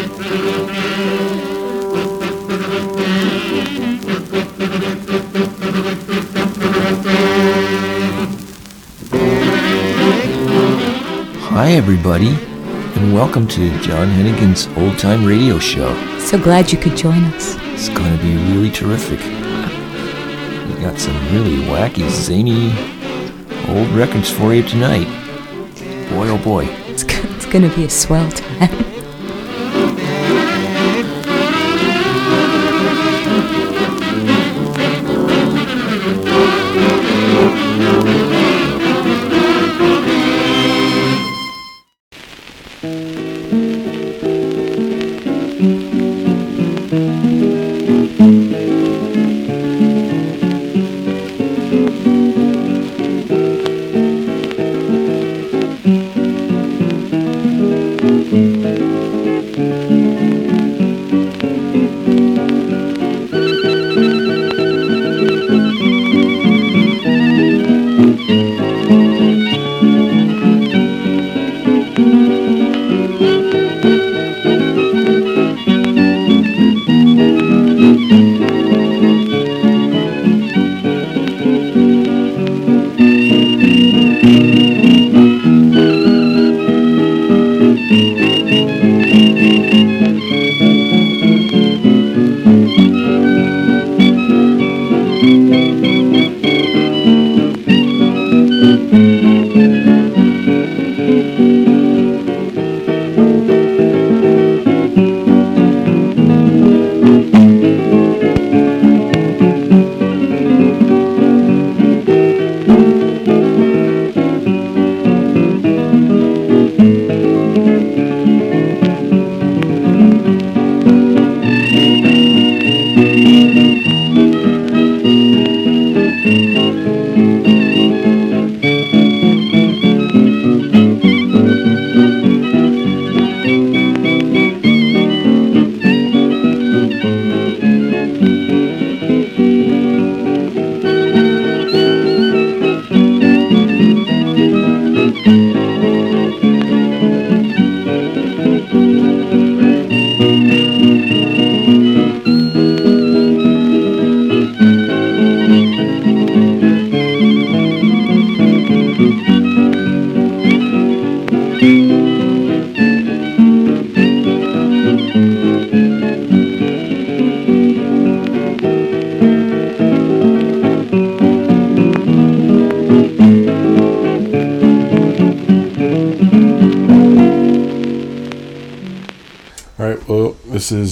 Hi, everybody, and welcome to John Heneghan's Old Time Radio Show. So glad you could join us. It's going to be really terrific. We got some really wacky, zany old records for you tonight. Boy, oh boy. It's, it's going to be a swell time.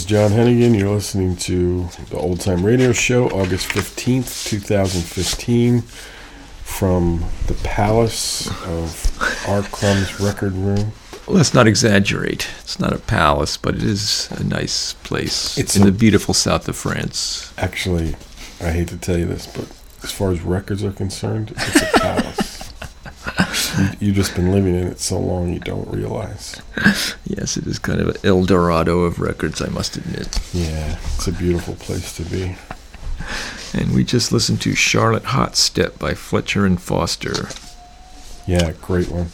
John Heneghan. You're listening to the Old Time Radio Show, August 15th, 2015, from the Palace of R. Crumb's Record Room. Let's not exaggerate. It's not a palace, but it is a nice place It's in a- the beautiful south of France. Actually, I hate to tell you this, but as far as records are concerned, it's a palace. you, you've just been living in it so long you don't realize. Yes, it is kind of an El Dorado of records, I must admit. Yeah, it's a beautiful place to be. And we just listened to Charlotte Hot Step by Fletcher and Foster, Yeah, great one.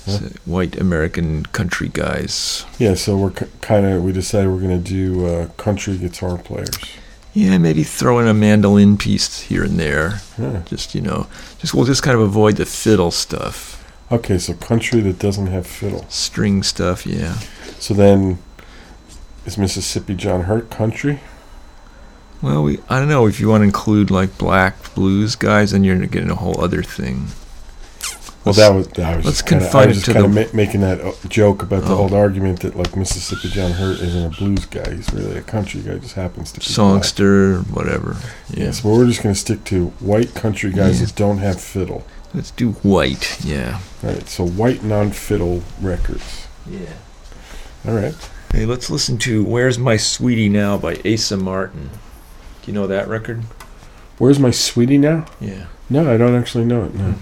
white American country guys. Yeah, so we're kind of we decided we're gonna do uh, country guitar players. Yeah, maybe throw in a mandolin piece here and there. Yeah. Just you know, just we'll just kind of avoid the fiddle stuff, Okay, so country that doesn't have fiddle. string stuff. Yeah. So then, is Mississippi John Hurt country? Well, we I don't know if you want to include like black blues guys, then you're getting a whole other thing. Well, that was that was let's just kinda, confine I was just to kind of the- ma- making that uh, joke about the Oh. old argument that like Mississippi John Hurt isn't a blues guy; he's really a country guy. Just happens to be black. Songster, whatever. Yeah. Yes, but we're just going to stick to white country guys Yeah. that don't have fiddle. Let's do white. Yeah. All right, so white non-fiddle records. Yeah. All right. Hey, let's listen to "Where's My Sweetie Now" by Asa Martin. Do you know that record? Where's my sweetie now? Yeah. No, I don't actually know it. No.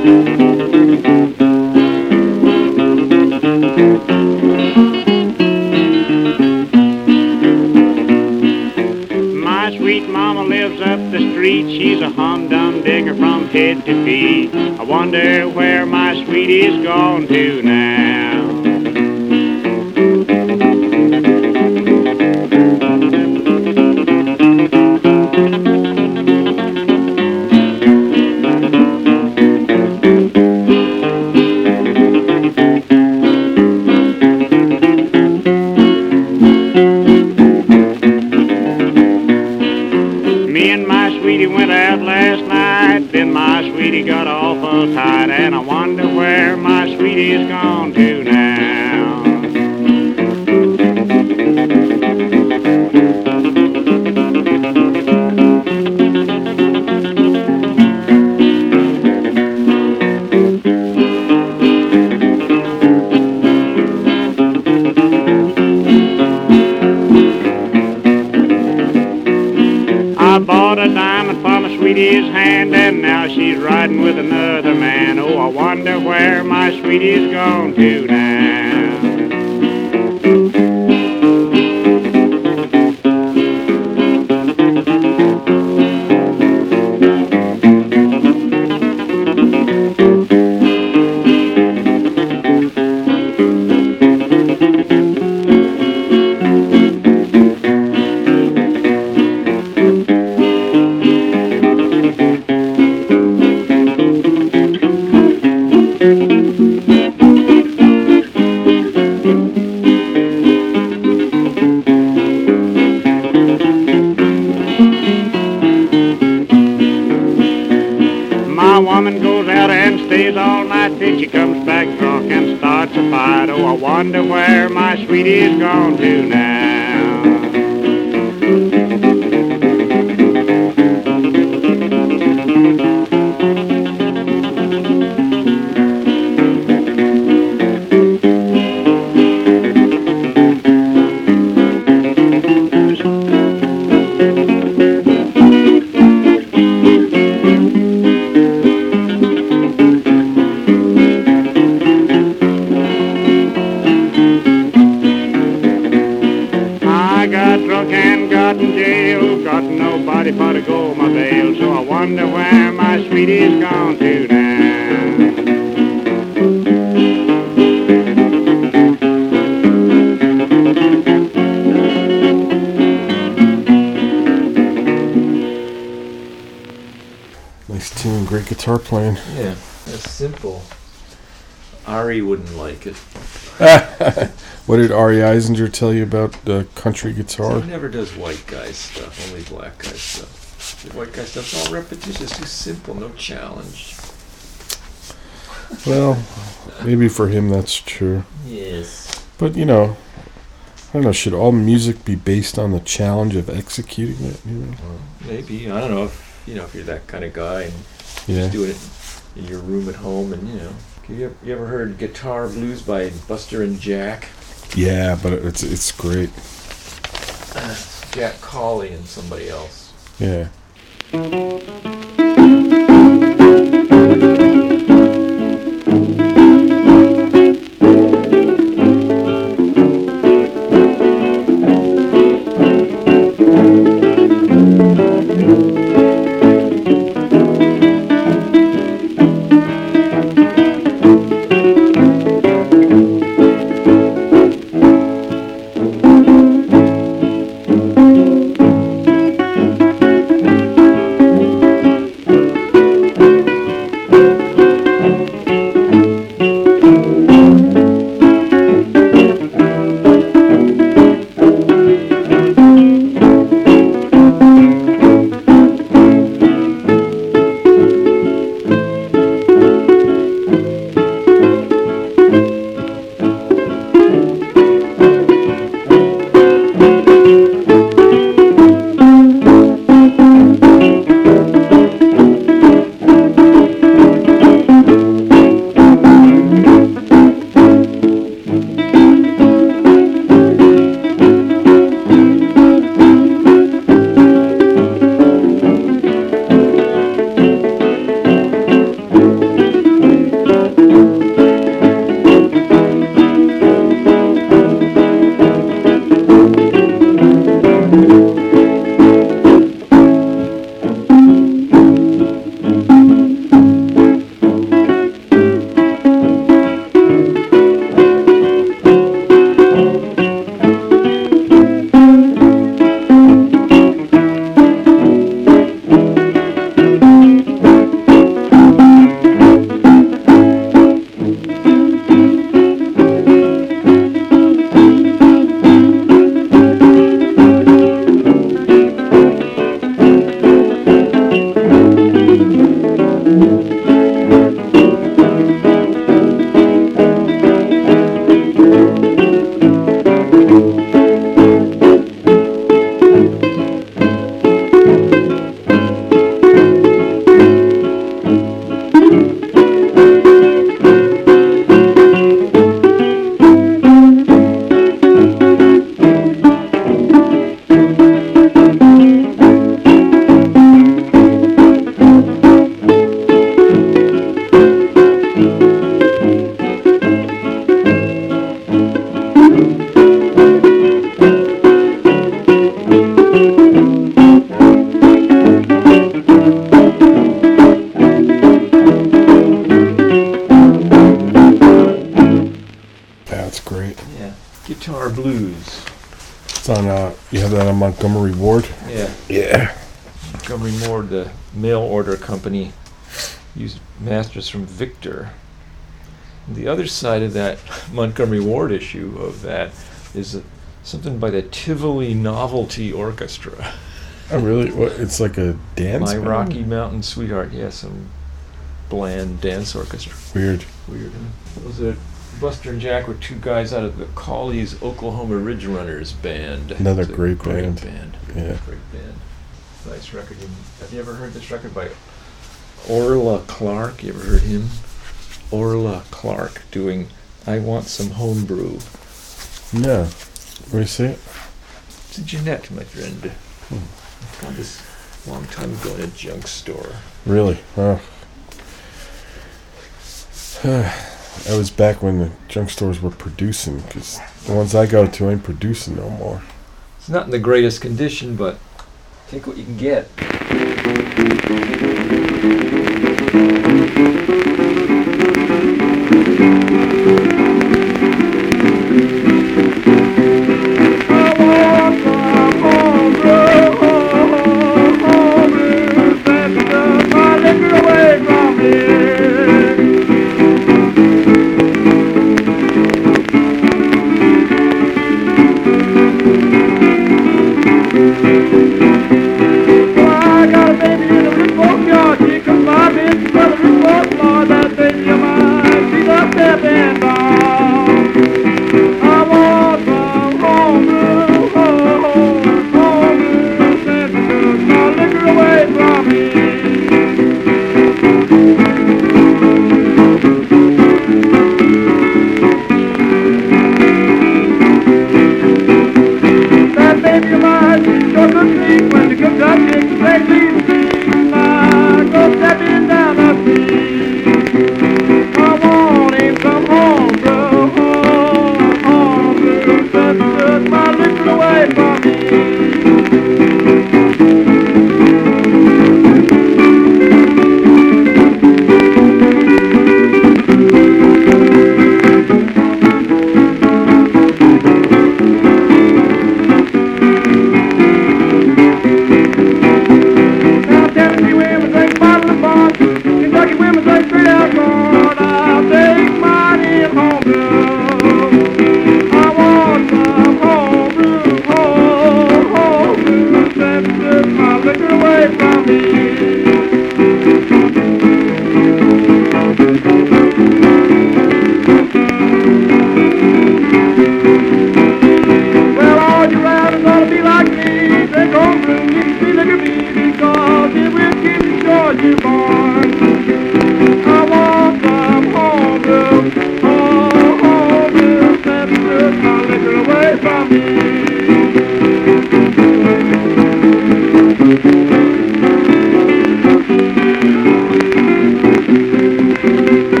Hmm. The street. She's a humdum digger from head to feet. I wonder where my sweetie's gone to now. lady got awful tight, and I wonder where my sweetie's gone to now. Hand, and now she's riding with another man. Oh, I wonder where my sweetie's gone to now. Wouldn't like it. What did Ari Eisinger tell you about uh, country guitar? He never does white guy stuff, only black guy stuff. The white guy stuff's all repetitious, too simple, no challenge. Well, maybe for him that's true. Yes. But, you know, I don't know, should all music be based on the challenge of executing it? You know? Well, maybe. I don't know if you know if you're that kind of guy and Yeah. just doing it in your room at home and you know. You ever, you ever heard Guitar Blues by Buster and Jack? Yeah, but it's it's great. Jack Cawley and somebody else. Yeah. From Victor. The other side of that Montgomery Ward issue of that is uh, something by the Tivoli Novelty Orchestra. Oh, really? What? It's like a dance. My band? Rocky Mountain Sweetheart. Yeah, some bland dance orchestra. Weird. Weird. Those are Buster and Jack were two guys out of the Cawley's Oklahoma Ridge Runners band. Another great great band. band. Yeah. Great band. Nice record. Have you ever heard this record by Orla Clark? You ever heard him? Orla Clark doing I Want Some Homebrew. No. See it. It's a Gennett, my friend. Hmm. I found this a long time ago in a junk store. Really? Oh. I was back when the junk stores were producing, because the ones I go to ain't producing no more. It's not in the greatest condition, but take what you can get. I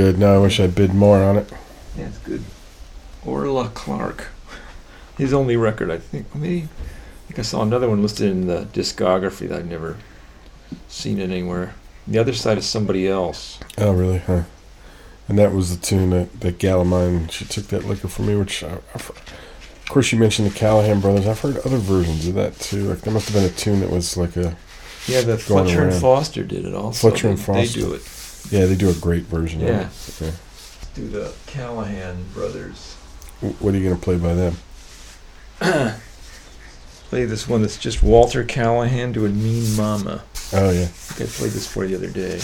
good. No, I wish I bid more on it. Yeah, it's good. Orla Clark. His only record, I think. Maybe. I think I saw another one listed in the discography that I'd never seen it anywhere. The other side is somebody else. Oh, really? Huh. And that was the tune that, that gal of mine, she took that liquor from me, which, I, I've, of course, you mentioned the Callahan brothers. I've heard other versions of that, too. Like, there must have been a tune that was like a, Yeah, the Fletcher and. Foster did it also. Fletcher and Foster. They do it. Yeah, they do a great version Yeah. of it. Yeah. Do the Callahan brothers. What are you going to play by them? Play this one that's just Walter Callahan doing Mean Mama. Oh, yeah. I think I played this for you the other day.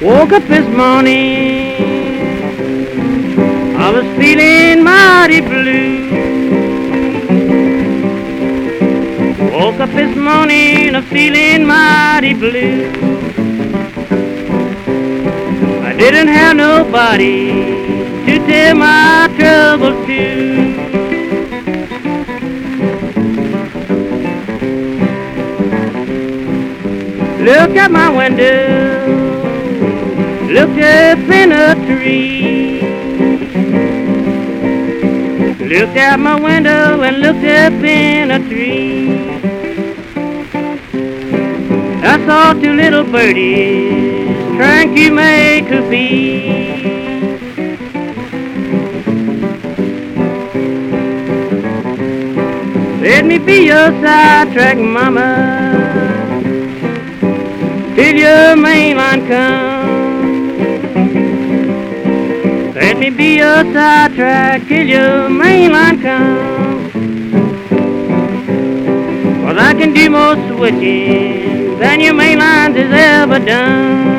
Woke up this morning, I was feeling mighty blue. Woke up this morning, I'm feeling mighty blue. Didn't have nobody to tell my troubles to. Look at my window, looked up in a tree. Looked out my window and looked up in a tree. I saw two little birdies to make her. Let me be your sidetrack, mama, till your mainline comes. Let me be your sidetrack till your mainline comes. Well, I can do more switching than your mainlines has ever done.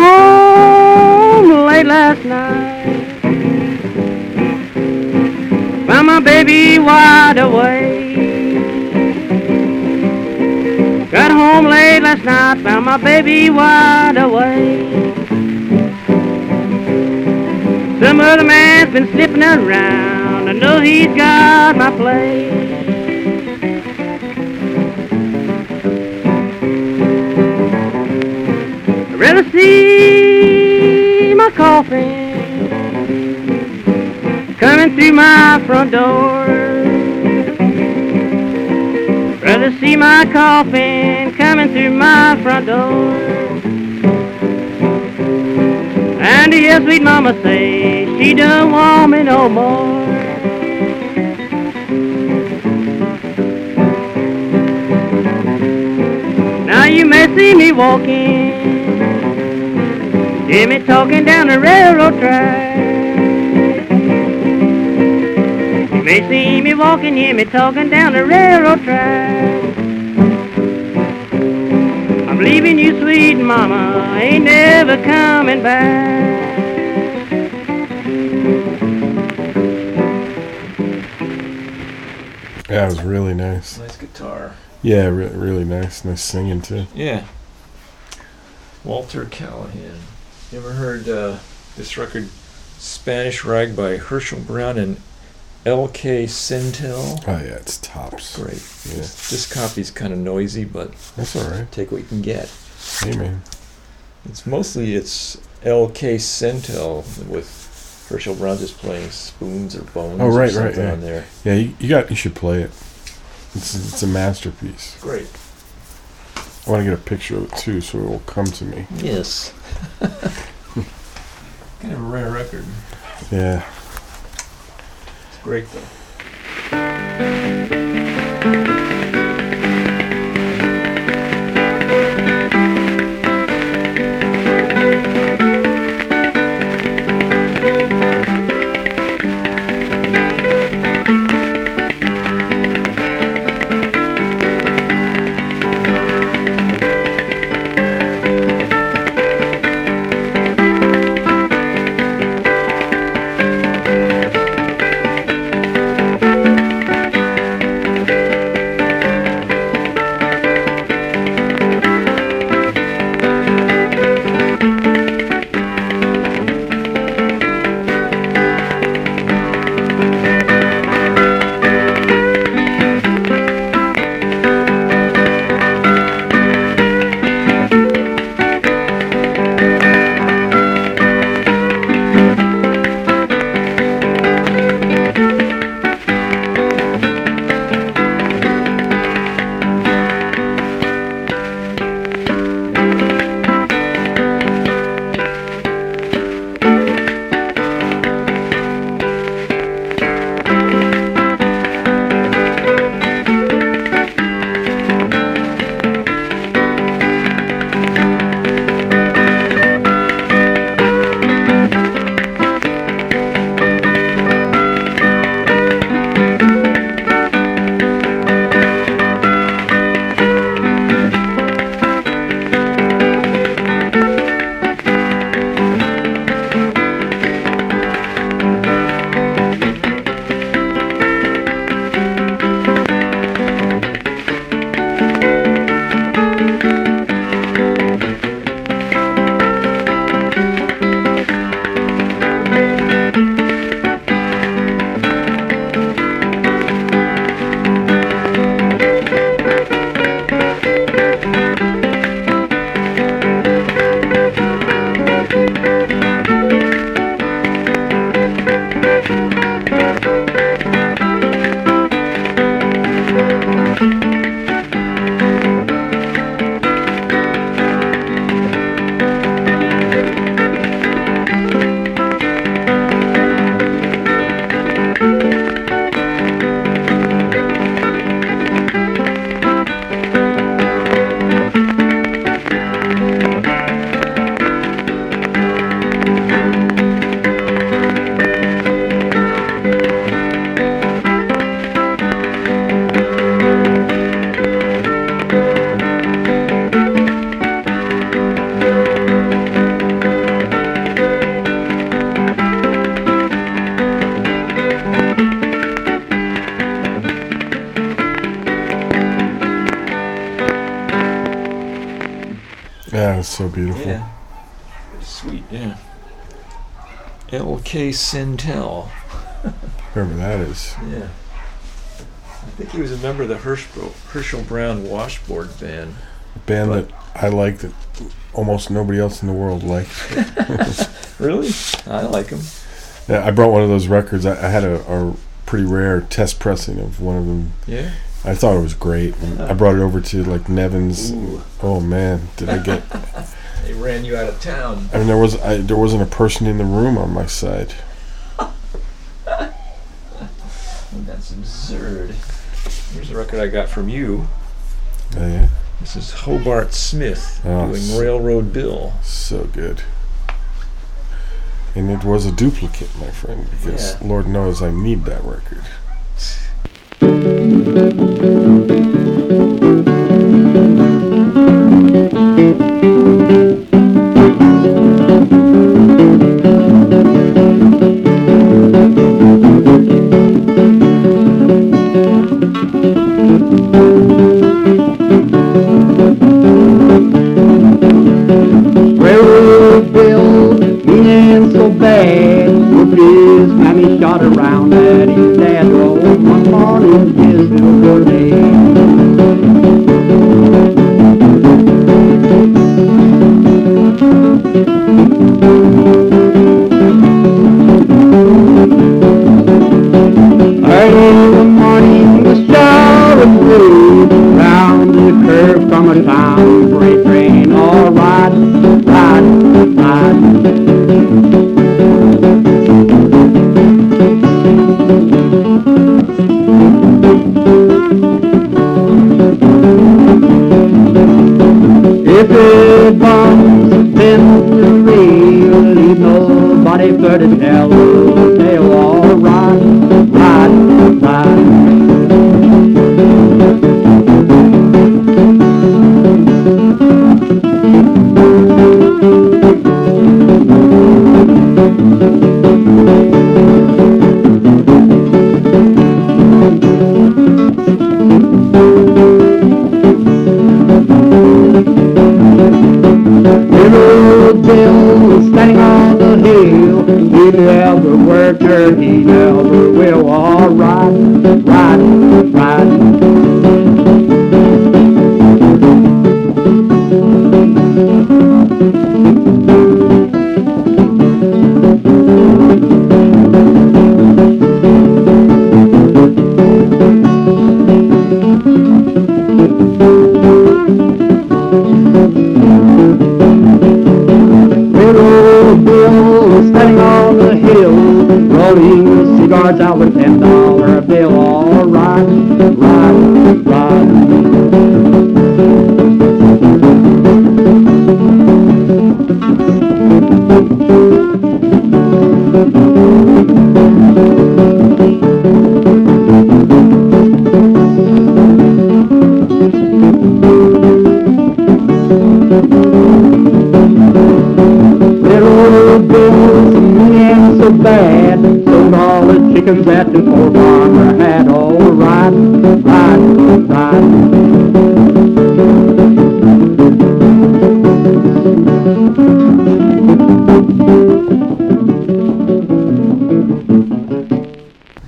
Home late last night. Found my baby wide awake. Got home late last night. Found my baby wide awake. Some other man's been sniffing around. I know he's got my place. Coffin coming through my front door. Rather see my coffin coming through my front door. And hear sweet mama say she don't want me no more. Now you may see me walking, hear me talking down the railroad track. You may see me walking, hear me talking down the railroad track. I'm leaving you, sweet mama, I ain't never coming back. That was really nice. Nice guitar. Yeah, re- really nice. Nice singing too. Yeah. Walter Callahan. You ever heard uh, this record, Spanish Rag by Herschel Brown and L.K. Sintel? Oh yeah, it's tops. Great. Yeah, This, this copy's kind of noisy, but that's all right. take what you can get. Hey man. It's mostly it's L.K. Sintel with Herschel Brown just playing spoons or bones Oh, or right, right, something yeah. on there. Yeah, you, you got. You should play it. It's it's a masterpiece. Great. I want to get a picture of it too, so it will come to me. Yes. kind of a rare record. Yeah. It's great though. It's so beautiful. Yeah. Sweet, yeah. L.K. Sintel. Whoever that is. Yeah. I think he was a member of the Herschel, Herschel Brown Washboard Band. A band But- that I like that almost nobody else in the world liked. Really? I like him. Yeah, I brought one of those records. I, I had a, a pretty rare test pressing of one of them. Yeah. I thought it was great. I brought it over to like Nevins. Ooh. Oh man, did I get? They ran you out of town. I mean, there was I, there wasn't a person in the room on my side. That's absurd. Here's a record I got from you. Oh, yeah, This is Hobart Smith Oh, doing Railroad Bill. so good. And it was a duplicate, my friend, because Yeah. Lord knows I need that record. Railroad one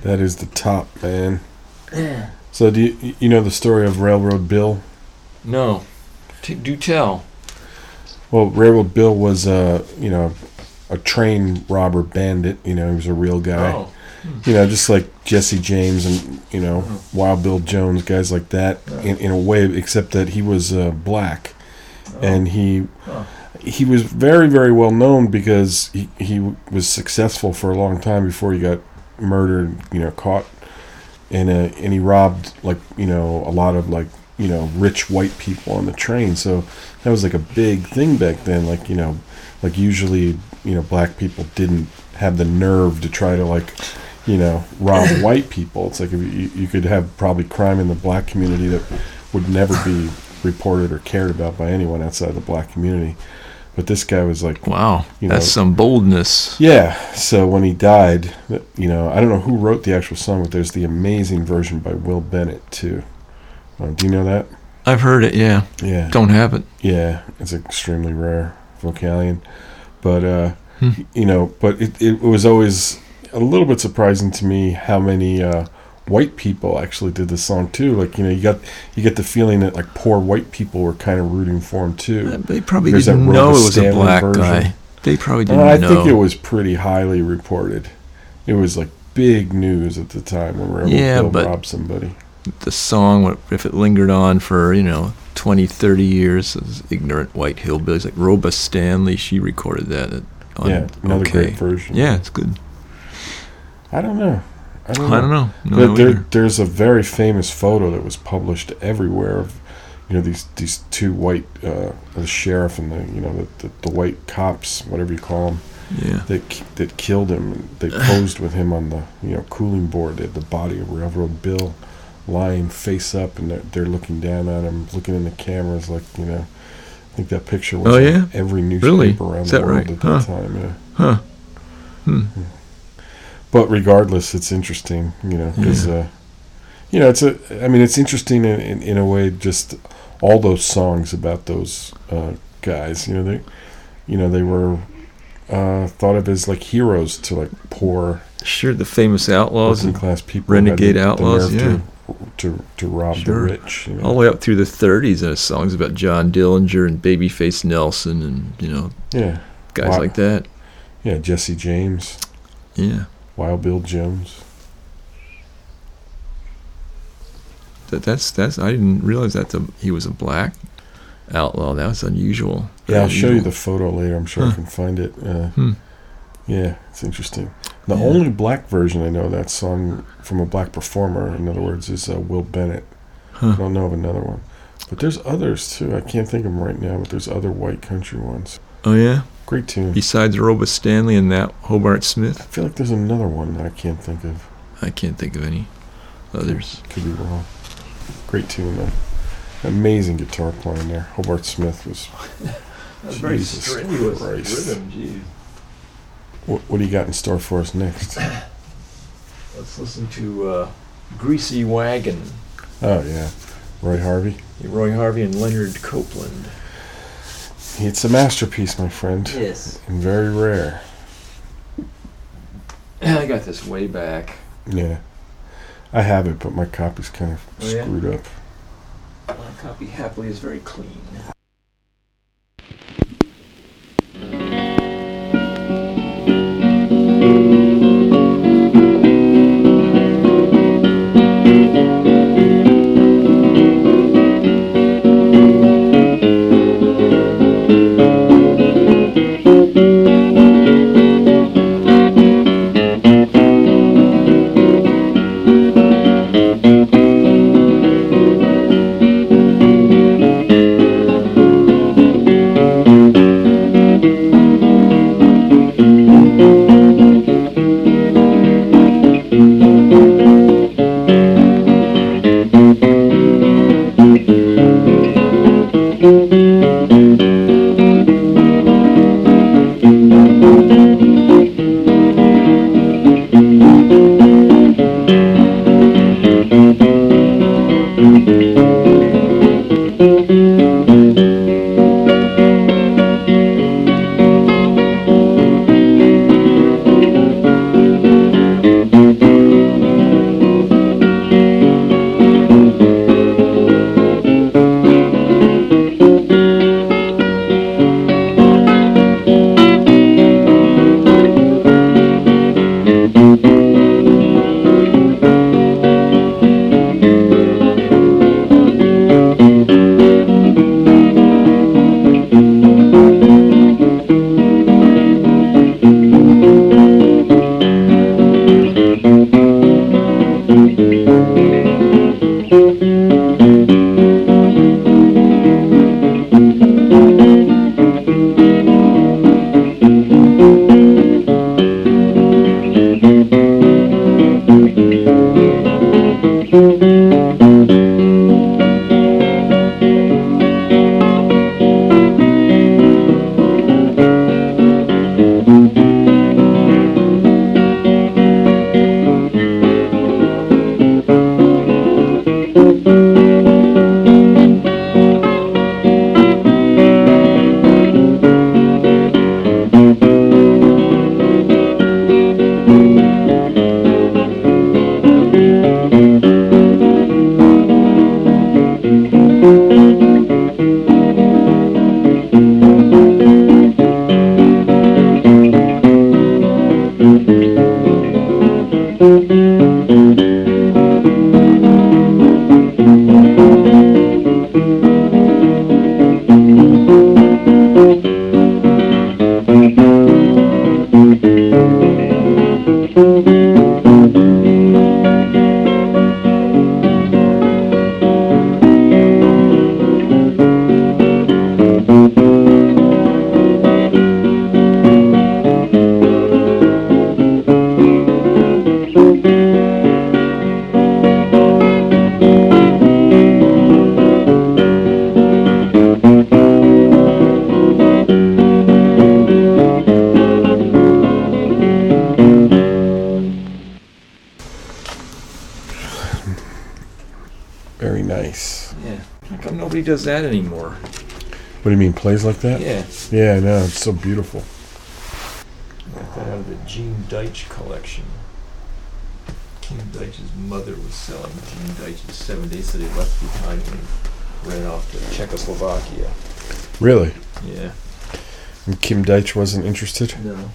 That is the top, man. So do you you know the story of Railroad Bill? No. T- do tell. Well, Railroad Bill was a you know a train robber bandit. You know, he was a real guy. Oh. You know, just like Jesse James and you know Wild Bill Jones, guys like that. In, in a way, except that he was uh, black, and he he was very very well known because he he was successful for a long time before he got murdered. You know, caught. And uh, and he robbed like you know a lot of like you know rich white people on the train. So that was like a big thing back then. Like you know, like usually you know black people didn't have the nerve to try to like you know rob white people. It's like if you, you could have probably crime in the black community that would never be reported or cared about by anyone outside the black community. But this guy was like Wow. You That's know- some boldness. yeah. So when he died, you know, I don't know who wrote the actual song, but there's the amazing version by Will Bennett too. Uh, do you know that? I've heard it. Yeah, Yeah. don't have it. Yeah, it's extremely rare vocalion, but uh, Hmm. you know, but it, it was always a little bit surprising to me how many uh, white people actually did the song too. Like you know, you got you get the feeling that like poor white people were kind of rooting for him too. Uh, They probably There's didn't know it was a black version. guy. They probably Uh, didn't I know. think it was pretty highly reported. It was like big news at the time when Yeah, Bill but- robbed somebody. the song, if it lingered on for, you know, 20, 30 years, ignorant white hillbillies, like Roba Stanley, she recorded that. At, on, yeah, another okay. great version. Yeah, it's good. I don't know. I don't I don't know. No, there, there's a very famous photo that was published everywhere of, you know, these these two white, uh, the sheriff and the you know the, the, the white cops, whatever you call them, Yeah. that that killed him. And they posed with him on the you know cooling board. They had the body of Railroad Bill, lying face up, and they're, they're looking down at him, looking in the cameras like you know. I think that picture was Oh, yeah? every newspaper Really? around Is the that world right? at Huh. that time. Yeah. Huh. Hmm. But regardless, it's interesting, you know, because uh, you know it's a. I mean, it's interesting in, in, in a way. Just all those songs about those uh, guys, you know, they, you know, they were uh, thought of as like heroes to like poor Sure, the famous outlaws, and class people, renegade outlaws, nerve to, to to rob Sure. the rich. You know? all the way up through the 30s, there's songs about John Dillinger and Babyface Nelson and, you know, yeah, guys Wow. like that. yeah, Jesse James, Yeah. Wild Bill Jones. That, that's, that's, I didn't realize that the, he was a black outlaw. That was unusual. Yeah, I'll show you the photo later. I'm sure I can find it. Uh, Hmm. Yeah, it's interesting. The Yeah. only black version I know of that song from a black performer, in other words, is uh, Will Bennett. I don't know of another one. But there's others too. I can't think of them right now, but there's other white country ones. Oh, yeah? Great tune. Besides Roba Stanley and that Hobart Smith. I feel like there's another one that I can't think of. I can't think of any others. Could be wrong. Great tune though. Amazing guitar playing there. Hobart Smith was. That's very Jesus strenuous Christ. rhythm, Geez. What, what do you got in store for us next? Let's listen to uh, Greasy Wagon. Oh yeah, Roy Harvey. Roy Harvey and Leonard Copeland. It's a masterpiece, my friend, Yes. and very rare. I got this way back. Yeah. I have it, but my copy's kind of Oh, yeah? screwed up. My copy happily is very clean. Does that anymore. What do you mean, plays like that? Yeah. Yeah, I know. It's so beautiful. Got that out of the Gene Deitch collection. Gene Deitch's mother was selling Gene Deitch's seven days that he left behind when he ran off to Czechoslovakia. Really? Yeah. And Kim Deitch wasn't interested? No.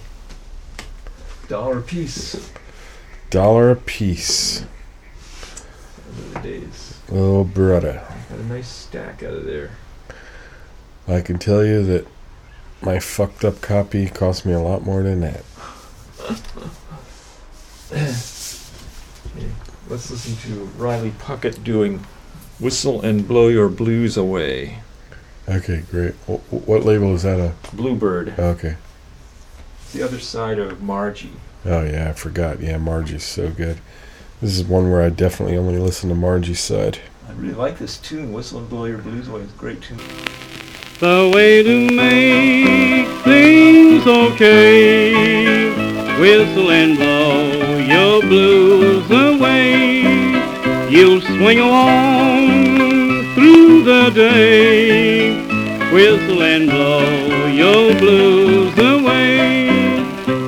Dollar a piece. Dollar a piece. Those days. Oh, brother. Nice stack out of there. I can tell you that my fucked up copy cost me a lot more than that. Okay, let's listen to Riley Puckett doing Whistle and Blow Your Blues Away. Okay, great. Wh- wh- What label is that on? Bluebird. Okay. It's the other side of Margie. Oh, yeah, I forgot. Yeah, Margie's so good. This is one where I definitely only listen to Margie's side. I really like this tune, Whistle and Blow Your Blues Away. It's a great tune. The way to make things okay. Whistle and blow your blues away. You'll swing along through the day. Whistle and blow your blues away.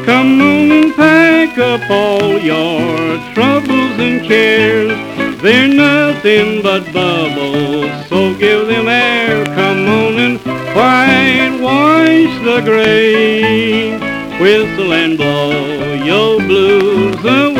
Come on and pack up all your troubles and cares. They're nothing but bubbles, so give them air. Come on and whitewash the gray. Whistle and blow your blues away.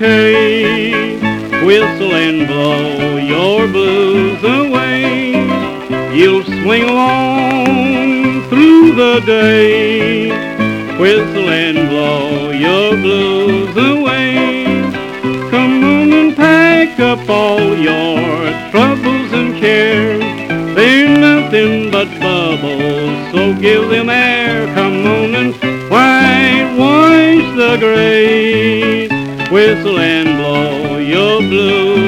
Whistle and blow your blues away. You'll swing along through the day. Whistle and blow your blues away. Come on and pack up all your troubles and cares. They're nothing but bubbles, so give them air. Come on and whitewash the gray. Whistle and blow your blues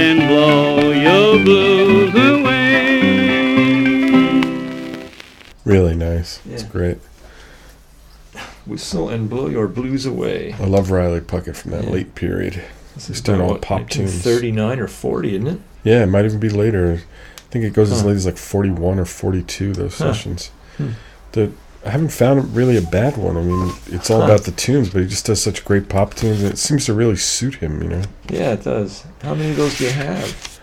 and blow your blues away. Really nice. It's great. Whistle and Blow Your Blues Away. I love Riley Puckett from that Yeah. late period. This He's is doing about, all what, pop tunes. 1939 or 40, isn't it? Yeah, it might even be later. I think it goes as late as like 41 or 42, those Huh. sessions. Hmm. The, I haven't found really a bad one. I mean, it's all Huh. about the tunes, but he just does such great pop tunes, and it seems to really suit him, you know? Yeah, it does. How many of those do you have?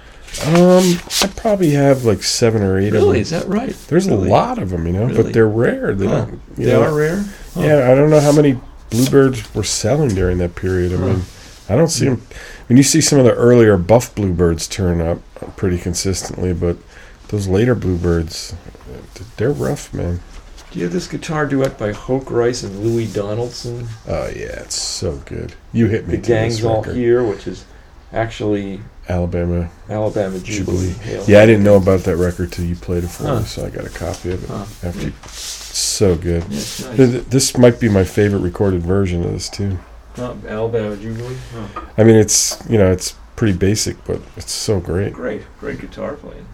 Um, I probably have like seven or eight Really? Is that right? There's Really? a lot of them, you know, Really? but they're rare. They Huh. They know, are rare? Huh. Yeah, I don't know how many bluebirds were selling during that period. I mean, I don't see them. I mean, you see some of the earlier buff bluebirds turn up pretty consistently, but those later bluebirds, they're rough, man. Do you have this guitar duet by Hoke Rice and Louis Donaldson? Oh yeah, it's so good. You hit me. The Gang's All. Here, which is actually Alabama. Alabama Jubilee. Jubilee. Yeah, I didn't know about that record till you played it for Huh. me, so I got a copy of it Huh. after. You, so good. Yeah, nice. Th- th- This might be my favorite recorded version of this too. Huh, Alabama Jubilee. Huh. I mean, it's you know, it's pretty basic, but it's so great. Great, great guitar playing.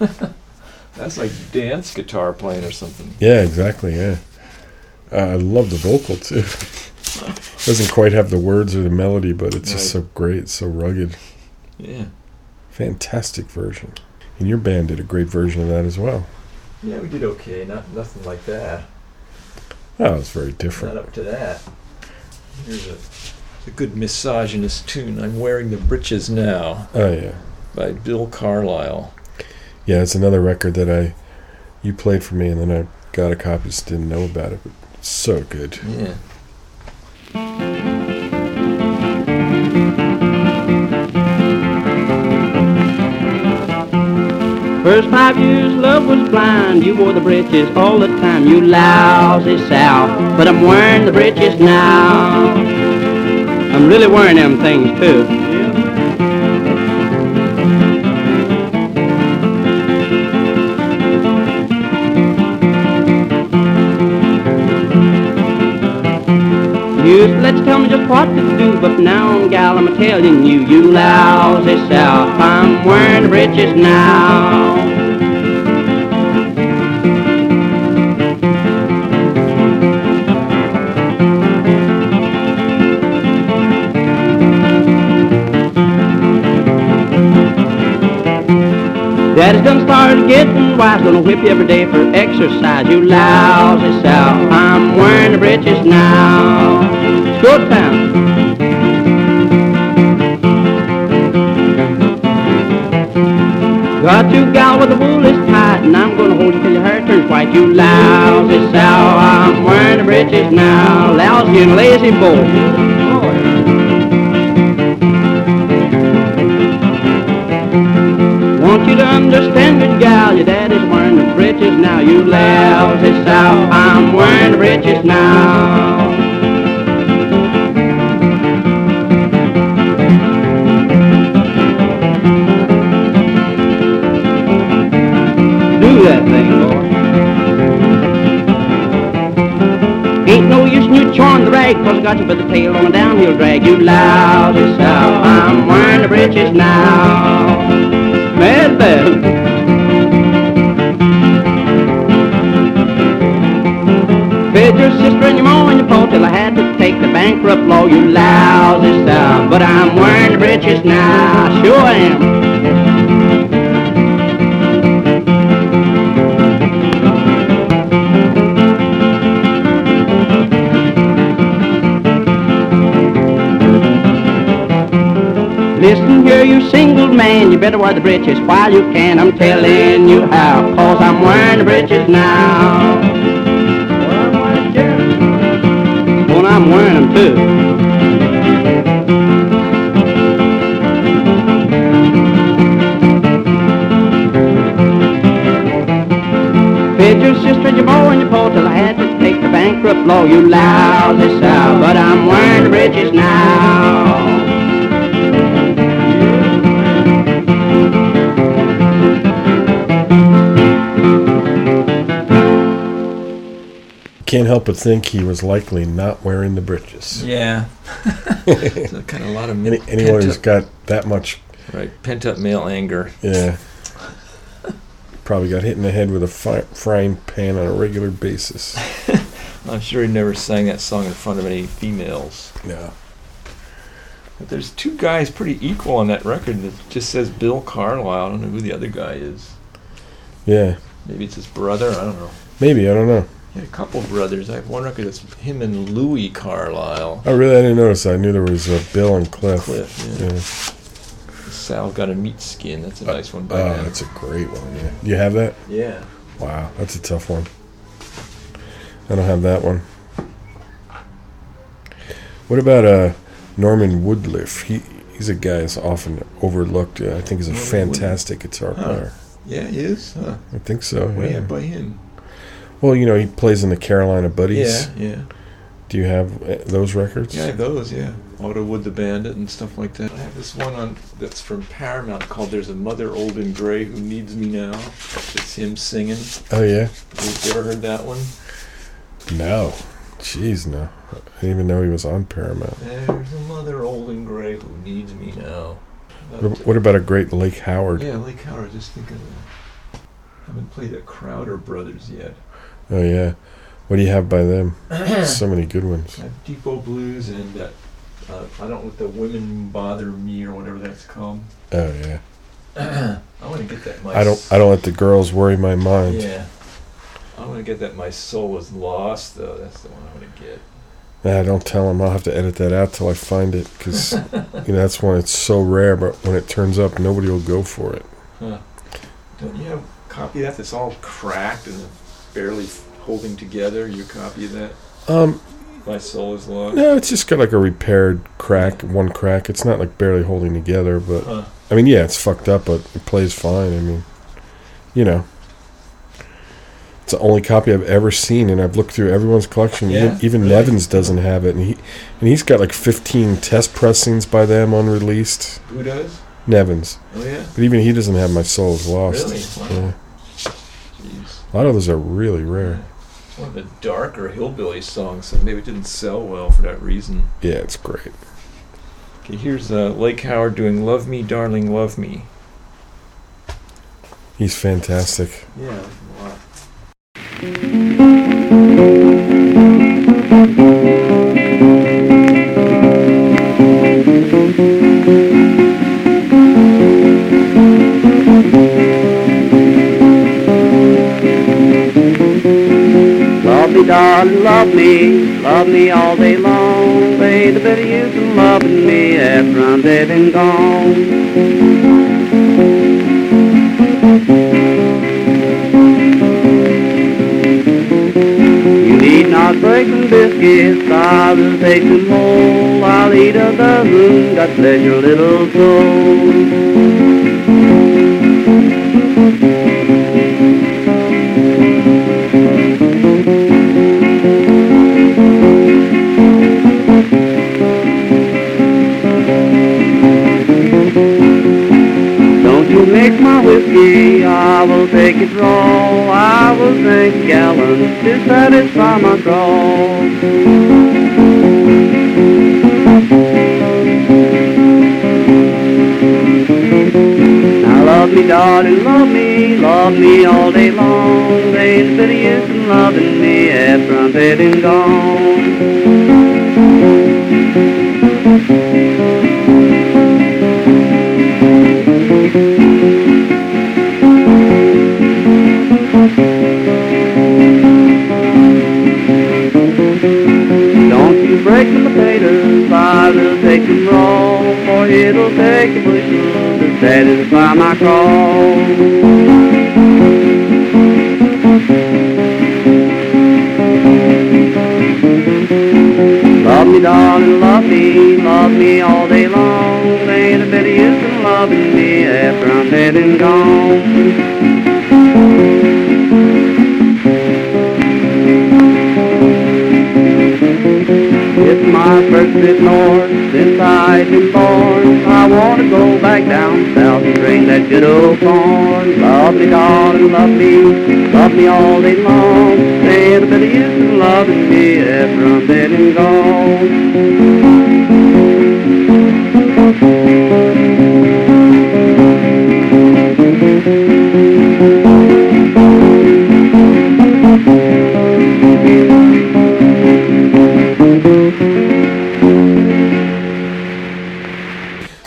Yeah. That's like dance guitar playing or something. Yeah, exactly. Yeah. Uh, I love the vocal too. Doesn't quite have the words or the melody, but it's just so great. So rugged. Yeah. Fantastic version. And your band did a great version of that as well. Yeah, we did okay. Not nothing like that. Oh, it's very different. Not up to that. Here's a, a good misogynist tune. I'm wearing the breeches now Oh yeah. by Bill Carlisle. Yeah, it's another record that I you played for me, and then I got a copy. Just didn't know about it. But it's so good. Yeah. First five years love was blind. You wore the breeches all the time. You lousy South. But I'm wearing the breeches now. I'm really wearing them things too. Used to let you tell me just what to do, but now, gal, I'm telling you, you lousy South. I'm wearing the breeches now. Daddy's done started getting wise, gonna whip you every day for exercise. You lousy South, I'm wearing the breeches now. It's good time. Got you gal with the wool is tight, and I'm gonna hold you till your hair turns white. You lousy South, I'm wearing the breeches now. Lousy and lazy boy. Want understand, good gal, your daddy's wearing the breeches now. You lousy South, I'm wearing the breeches now. Do that thing, boy. Ain't no use in you chawing the rag, cause I got you by the tail on a downhill drag. You lousy South, I'm wearing the breeches now. Mad bad. Fed your sister and your mom and your pa till I had to take the bankrupt law. You lousy South, but I'm wearing the breeches now. Sure am. You man, you better wear the breeches while you can. I'm telling you how, cause I'm wearing the breeches now. Well, I'm wearing them too. Fed your sister your boy and your pa till I had to take the bankrupt law. You lousy South, but I'm wearing the breeches now. Can't help but think he was likely not wearing the britches. Yeah. so kind of a lot of Any, anyone who's up, got that much, right pent up male anger. yeah, probably got hit in the head with a fi- frying pan on a regular basis. I'm sure he never sang that song in front of any females. Yeah. But there's two guys pretty equal on that record that just says Bill Carlisle. I don't know who the other guy is. Yeah, Maybe it's his brother. I don't know. maybe I don't know. A couple brothers. I have one record that's him and Louis Carlisle. Oh, really? I didn't notice. I knew there was uh, Bill and Cliff. Cliff, yeah. Yeah. Sal got a meat skin. That's a nice one by Oh, that's a great one. Yeah. You have that? Yeah. Wow, that's a tough one. I don't have that one. What about uh, Norman Woodlieff? He he's a guy that's often overlooked. Uh, I think he's a Norman fantastic guitar Huh. player. Yeah, he is. Huh. I think so. What do you Yeah. have by him? Well, you know, he plays in the Carolina Buddies. Yeah, yeah. Do you have uh, those records? Yeah, those, yeah. Otto Wood the Bandit and stuff like that. I have this one on that's from Paramount called There's a Mother Old and Gray Who Needs Me Now. It's him singing. Oh yeah. You ever heard that one? No. Jeez, no. I didn't even know he was on Paramount. There's a mother old and gray who needs me now. What, what about a great Lake Howard? Yeah, Lake Howard, just thinking of that. I haven't played the Crowder Brothers yet. Oh yeah. What do you have by them? so many good ones. I have Depot Blues and uh, uh, I don't know what the Women Bother Me or whatever that's called. Oh yeah. I want to get that. My I don't. I don't let the girls worry my mind. Yeah. I want to get that. My soul is lost, though. That's the one I want to get. Nah, don't tell them. I'll have to edit that out till I find it because you know that's when it's so rare. But when it turns up, nobody will go for it. Huh. Don't you have a copy of that that's all cracked and barely holding together? Your copy of that? Um, My soul is lost. no, it's just got like a repaired crack, one crack. It's not like barely holding together, but Huh. I mean, yeah, it's fucked up, but it plays fine. I mean, you know, it's the only copy I've ever seen, and I've looked through everyone's collection. Yeah, even even really? Nevins doesn't have it, and he and he's got like 15 test pressings by them unreleased. Who does? Nevins, Oh yeah. but even he doesn't have "My Soul Is Lost." Really? Wow. Yeah. Jeez. A lot of those are really rare. It's one of the darker hillbilly songs, so maybe it didn't sell well for that reason. Yeah, it's great. Okay, here's uh, Lake Howard doing "Love Me, Darling, Love Me." He's fantastic. Yeah, a me, darling, love me, love me all day long. Baby, the better use of loving me after I'm dead and gone. You need not break them biscuits, I will take them whole. I'll eat a dozen, God bless your little soul. Take it raw. I will drink gallons to satisfy my draw. Now love me, darling, love me, love me all day long. Ain't better use than loving me after I'm dead and gone. Break the potatoes, will take them raw, for it'll take a bushel to satisfy my call. Love me, darling, love me, love me all day long. Ain't a better use than loving me after I'm dead and gone. My first trip north since I've been born. I want to go back down south and bring that good old corn. Love me, darling, love me, love me all day long. Ain't a bit of use in loving me after I'm dead and gone.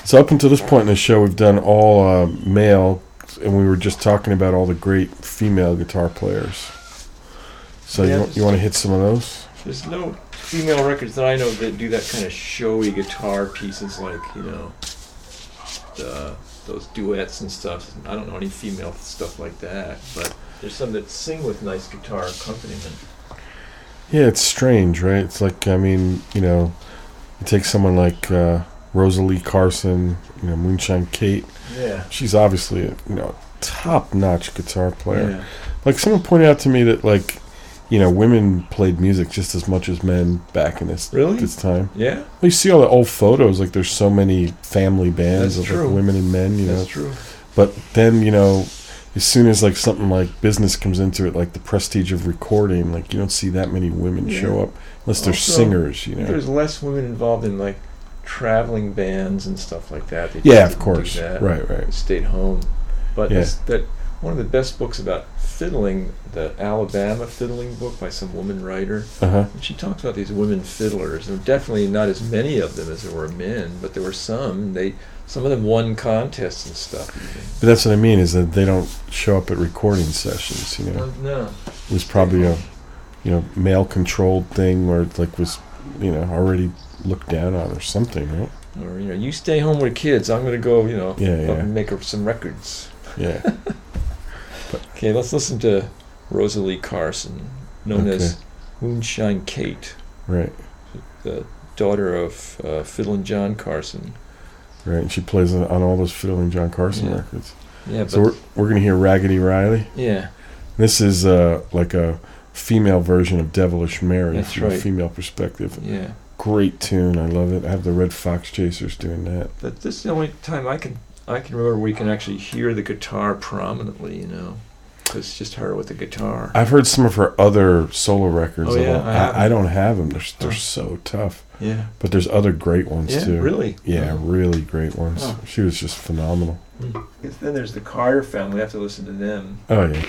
So up until this point in the show, we've done all uh, male, and we were just talking about all the great female guitar players. So Yeah, you, want- you want to hit some of those? There's no female records that I know that do that kind of showy guitar pieces like, you know, the, those duets and stuff. I don't know any female stuff like that, but there's some that sing with nice guitar accompaniment. Yeah, it's strange, right? It's like I mean, you know, you take someone like uh, Rosalie Carson, you know, Moonshine Kate. Yeah. She's obviously a you know top-notch guitar player. Yeah. Like someone pointed out to me that like, you know, women played music just as much as men back in this Really? this time. Yeah, Well, you see all the old photos, like there's so many family bands That's of like, women and men, you know. that's true. But then, you know, as soon as like something like business comes into it, like the prestige of recording, like you don't see that many women Yeah. show up unless they're Also, singers, you know. There's less women involved in like traveling bands and stuff like that. They Yeah, of course. that. Right, right. They stayed home. But Yeah. that one of the best books about fiddling, the Alabama fiddling book by some woman writer. Uh huh. And she talks about these women fiddlers. There were definitely not as many of them as there were men, but there were some. They some of them won contests and stuff. Even. But that's what I mean is that they don't show up at recording sessions. You know, No, no. it was probably a you know male controlled thing where it like was you know already looked down on or something, right? Or you know, you stay home with the kids. I'm gonna go. You know, Yeah, yeah. make some records. Yeah. Okay, let's listen to Rosalie Carson, known Okay. as Moonshine Kate, right. the daughter of uh, Fiddlin' John Carson. Right. And she plays on, on all those fiddling John Carson Yeah. records. Yeah, but So we're we're gonna hear Raggedy Riley. yeah, This is uh, like a female version of Devilish Mary That's from a female perspective. yeah. Great tune, I love it. I have the Red Fox Chasers doing that. But this is the only time I can I can remember we can actually hear the guitar prominently. You know, 'cause it's just her with the guitar. I've heard some of her other solo records. Oh, yeah, I, I haven't. I, don't have them. They're they're Oh. so tough. yeah. But there's other great ones Yeah, too. really. Yeah, Oh. really great ones. Oh. She was just phenomenal. Because Then there's the Carter family. I have to listen to them. Oh yeah.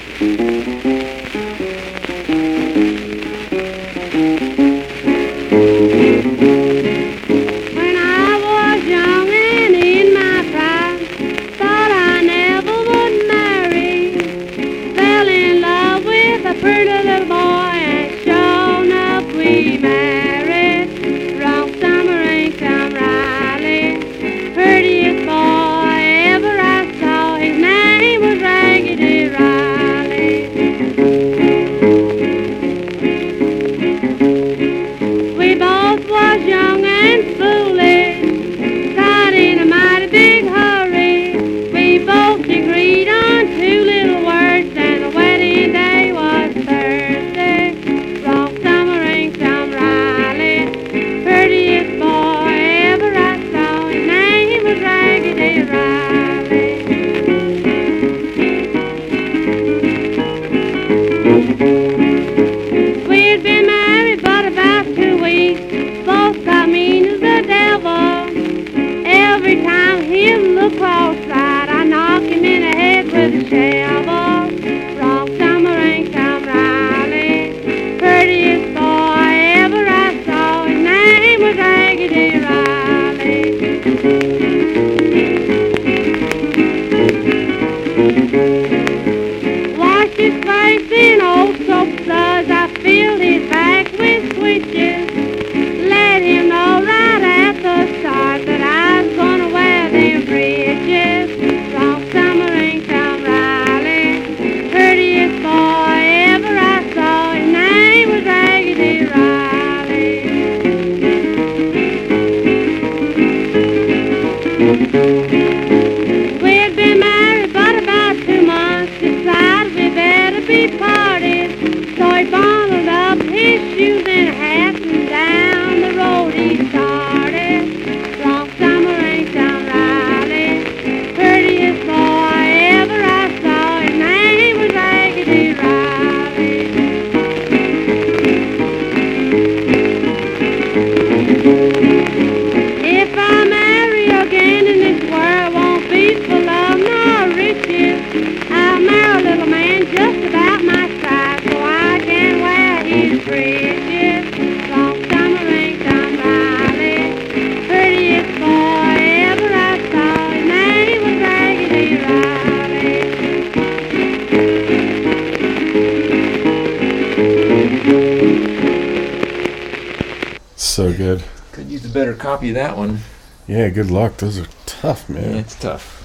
Good luck. Those are tough, Yeah, man. it's tough.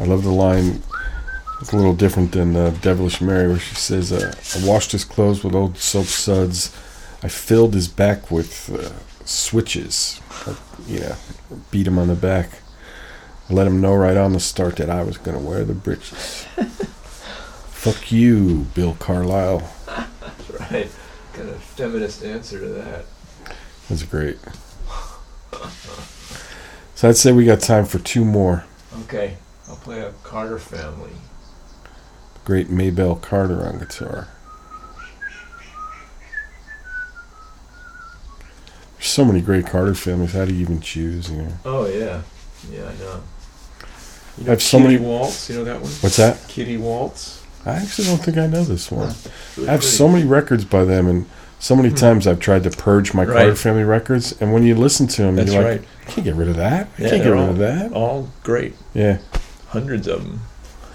I love the line. It's a little different than uh, Devilish Mary, where she says, uh, "I washed his clothes with old soap suds. I filled his back with uh, switches. You know, beat him on the back. I let him know right on the start that I was gonna wear the breeches." Fuck you, Bill Carlisle. That's right. Kind of feminist answer to that. That's great. So I'd say we got time for two more. Okay, I'll play a Carter family. Great Maybelle Carter on guitar. There's so many great Carter families. How do you even choose? You know? Oh yeah, yeah, I know. You I have so Kitty many- Waltz. You know that one? What's that? Kitty Waltz. I actually don't think I know this one. Really I have pretty. so many records by them, and so many hmm. times I've tried to purge my Carter family records. And when you listen to them, That's you're right. like, I can't get rid of that. I Yeah, can't get rid all- of that. All great. Yeah. Hundreds of them.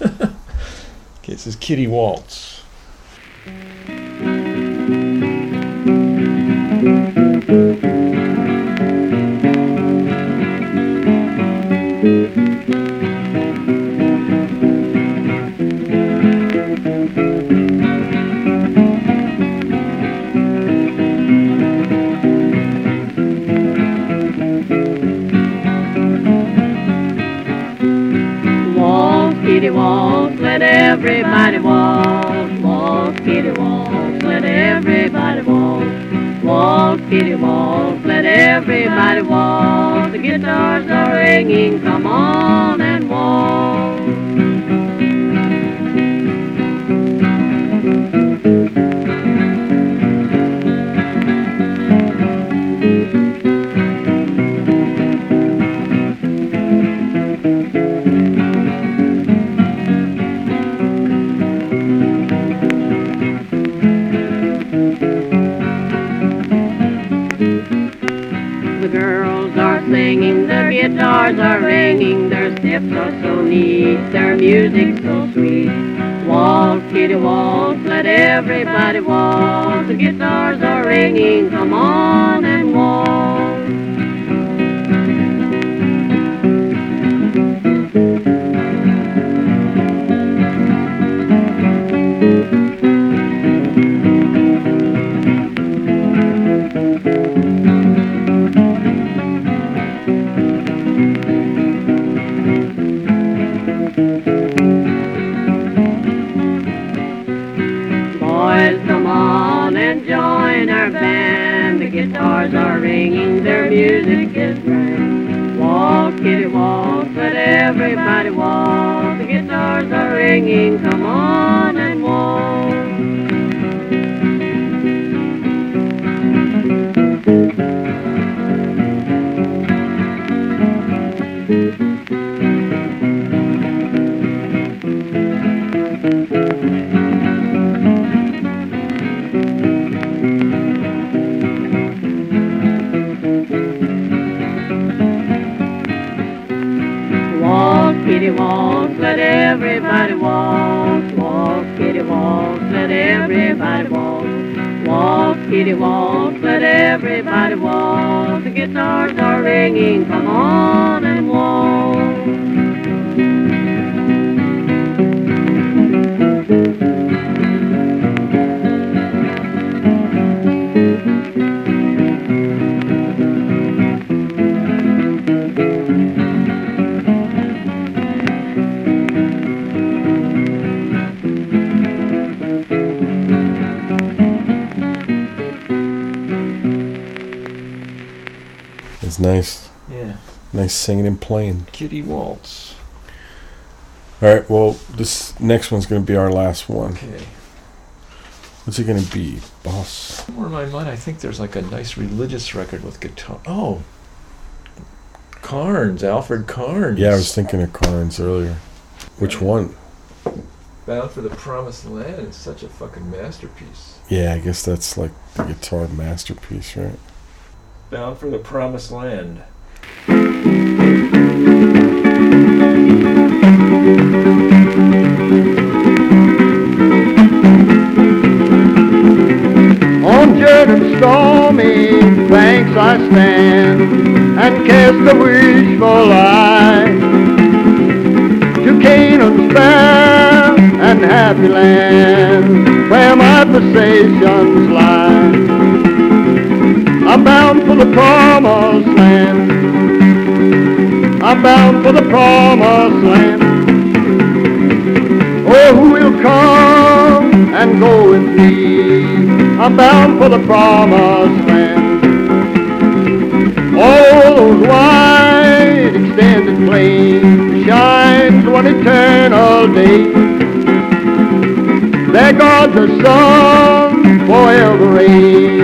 okay, this is Kitty. Waltz, everybody waltz. Waltz, kitty waltz, let everybody waltz. Waltz, kitty waltz, let everybody waltz. The guitars are ringing, come on and waltz. Guitars are ringing, their are so neat, their music so sweet. Waltz, kitty waltz, let everybody waltz. The guitars are ringing, come on and waltz. And join our band. The guitars are ringing, their music is grand. Walk, kitty, walk, let everybody walk. The guitars are ringing, come on and. Walk, Walk, let everybody walk. Walk, kitty, walk, let everybody walk. The guitars are ringing, come on and walk. Nice. Yeah, Nice singing and playing. Kitty Waltz. All right, well, this next one's going to be our last one. Okay. What's it going to be, boss? Somewhere in my mind, I think there's like a nice religious record with guitar. Oh, Karnes, Alfred Karnes. Yeah, I was thinking of Karnes earlier. Which one? Bound for the Promised Land is such a fucking masterpiece. Yeah, I guess that's like the guitar masterpiece, right? Bound for the Promised Land. On Jordan stormy banks I stand and cast a wishful eye to Canaan's fair and happy land where my possessions lie. I'm bound for the promised land. I'm bound for the promised land. Oh, who will come and go with me? I'm bound for the promised land. All those wide extended plains shine shines one eternal day. There guards the sun forever reigns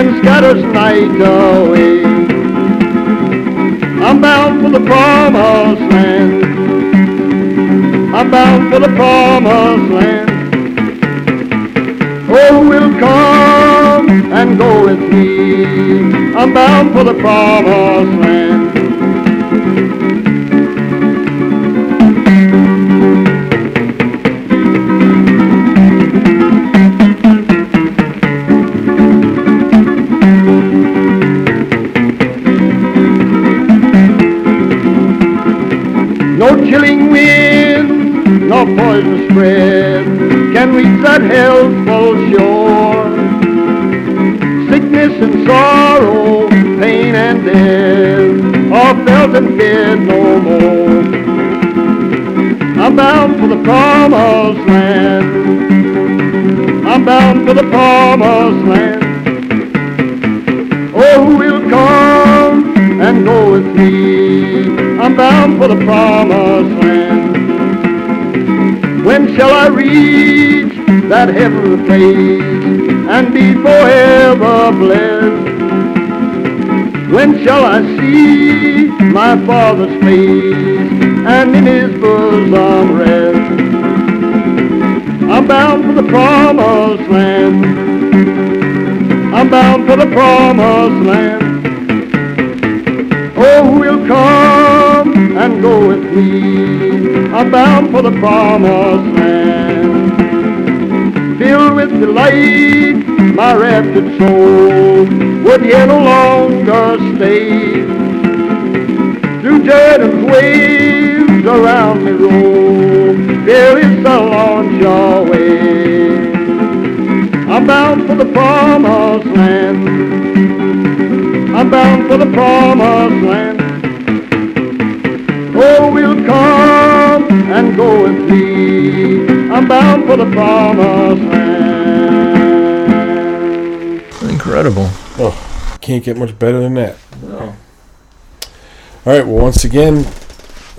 and scatters night away. I'm bound for the promised land. I'm bound for the promised land. Oh, will come and go with me. I'm bound for the promised land. Poison spread can reach that healthful shore. Sickness and sorrow, pain and death are felt and feared no more. I'm bound for the promised land. I'm bound for the promised land. Oh, who will come and go with me? I'm bound for the promised land. When shall I reach that heavenly place and be forever blessed? When shall I see my Father's face and in his bosom rest? I'm bound for the promised land. I'm bound for the promised land. Oh, will come and go with me? I'm bound for the promised land. Filled with delight, my raptured soul would yet no longer stay. Through Jordan's waves around me roll, fearless I'll launch away. I'm bound for the promised land. I'm bound for the promised land. And go with thee. I'm bound for the promised land. Incredible. Oh, can't get much better than that. No. All right. Well, once again,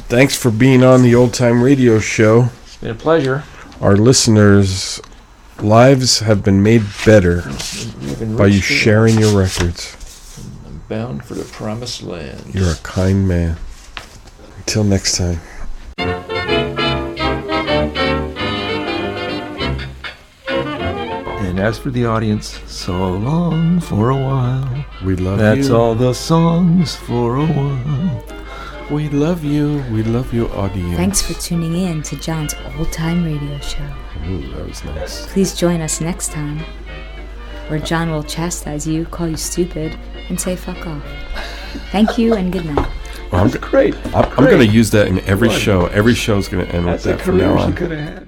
thanks for being on the Old Time Radio Show. It's been a pleasure. Our listeners' lives have been made better You've by you sharing your records. I'm bound for the promised land. You're a kind man. Until next time. As for the audience, so long for a while. We love That's you. That's all the songs for a while. We love you. We love you, audience. Thanks for tuning in to John's Old Time Radio Show. Ooh, that was nice. Please join us next time, where John will chastise you, call you stupid, and say fuck off. Thank you and good night. Well, I'm, Great. I'm, I'm going to use that in every Fun. show. Every show's going to end with That's a that from now career she on. could have had.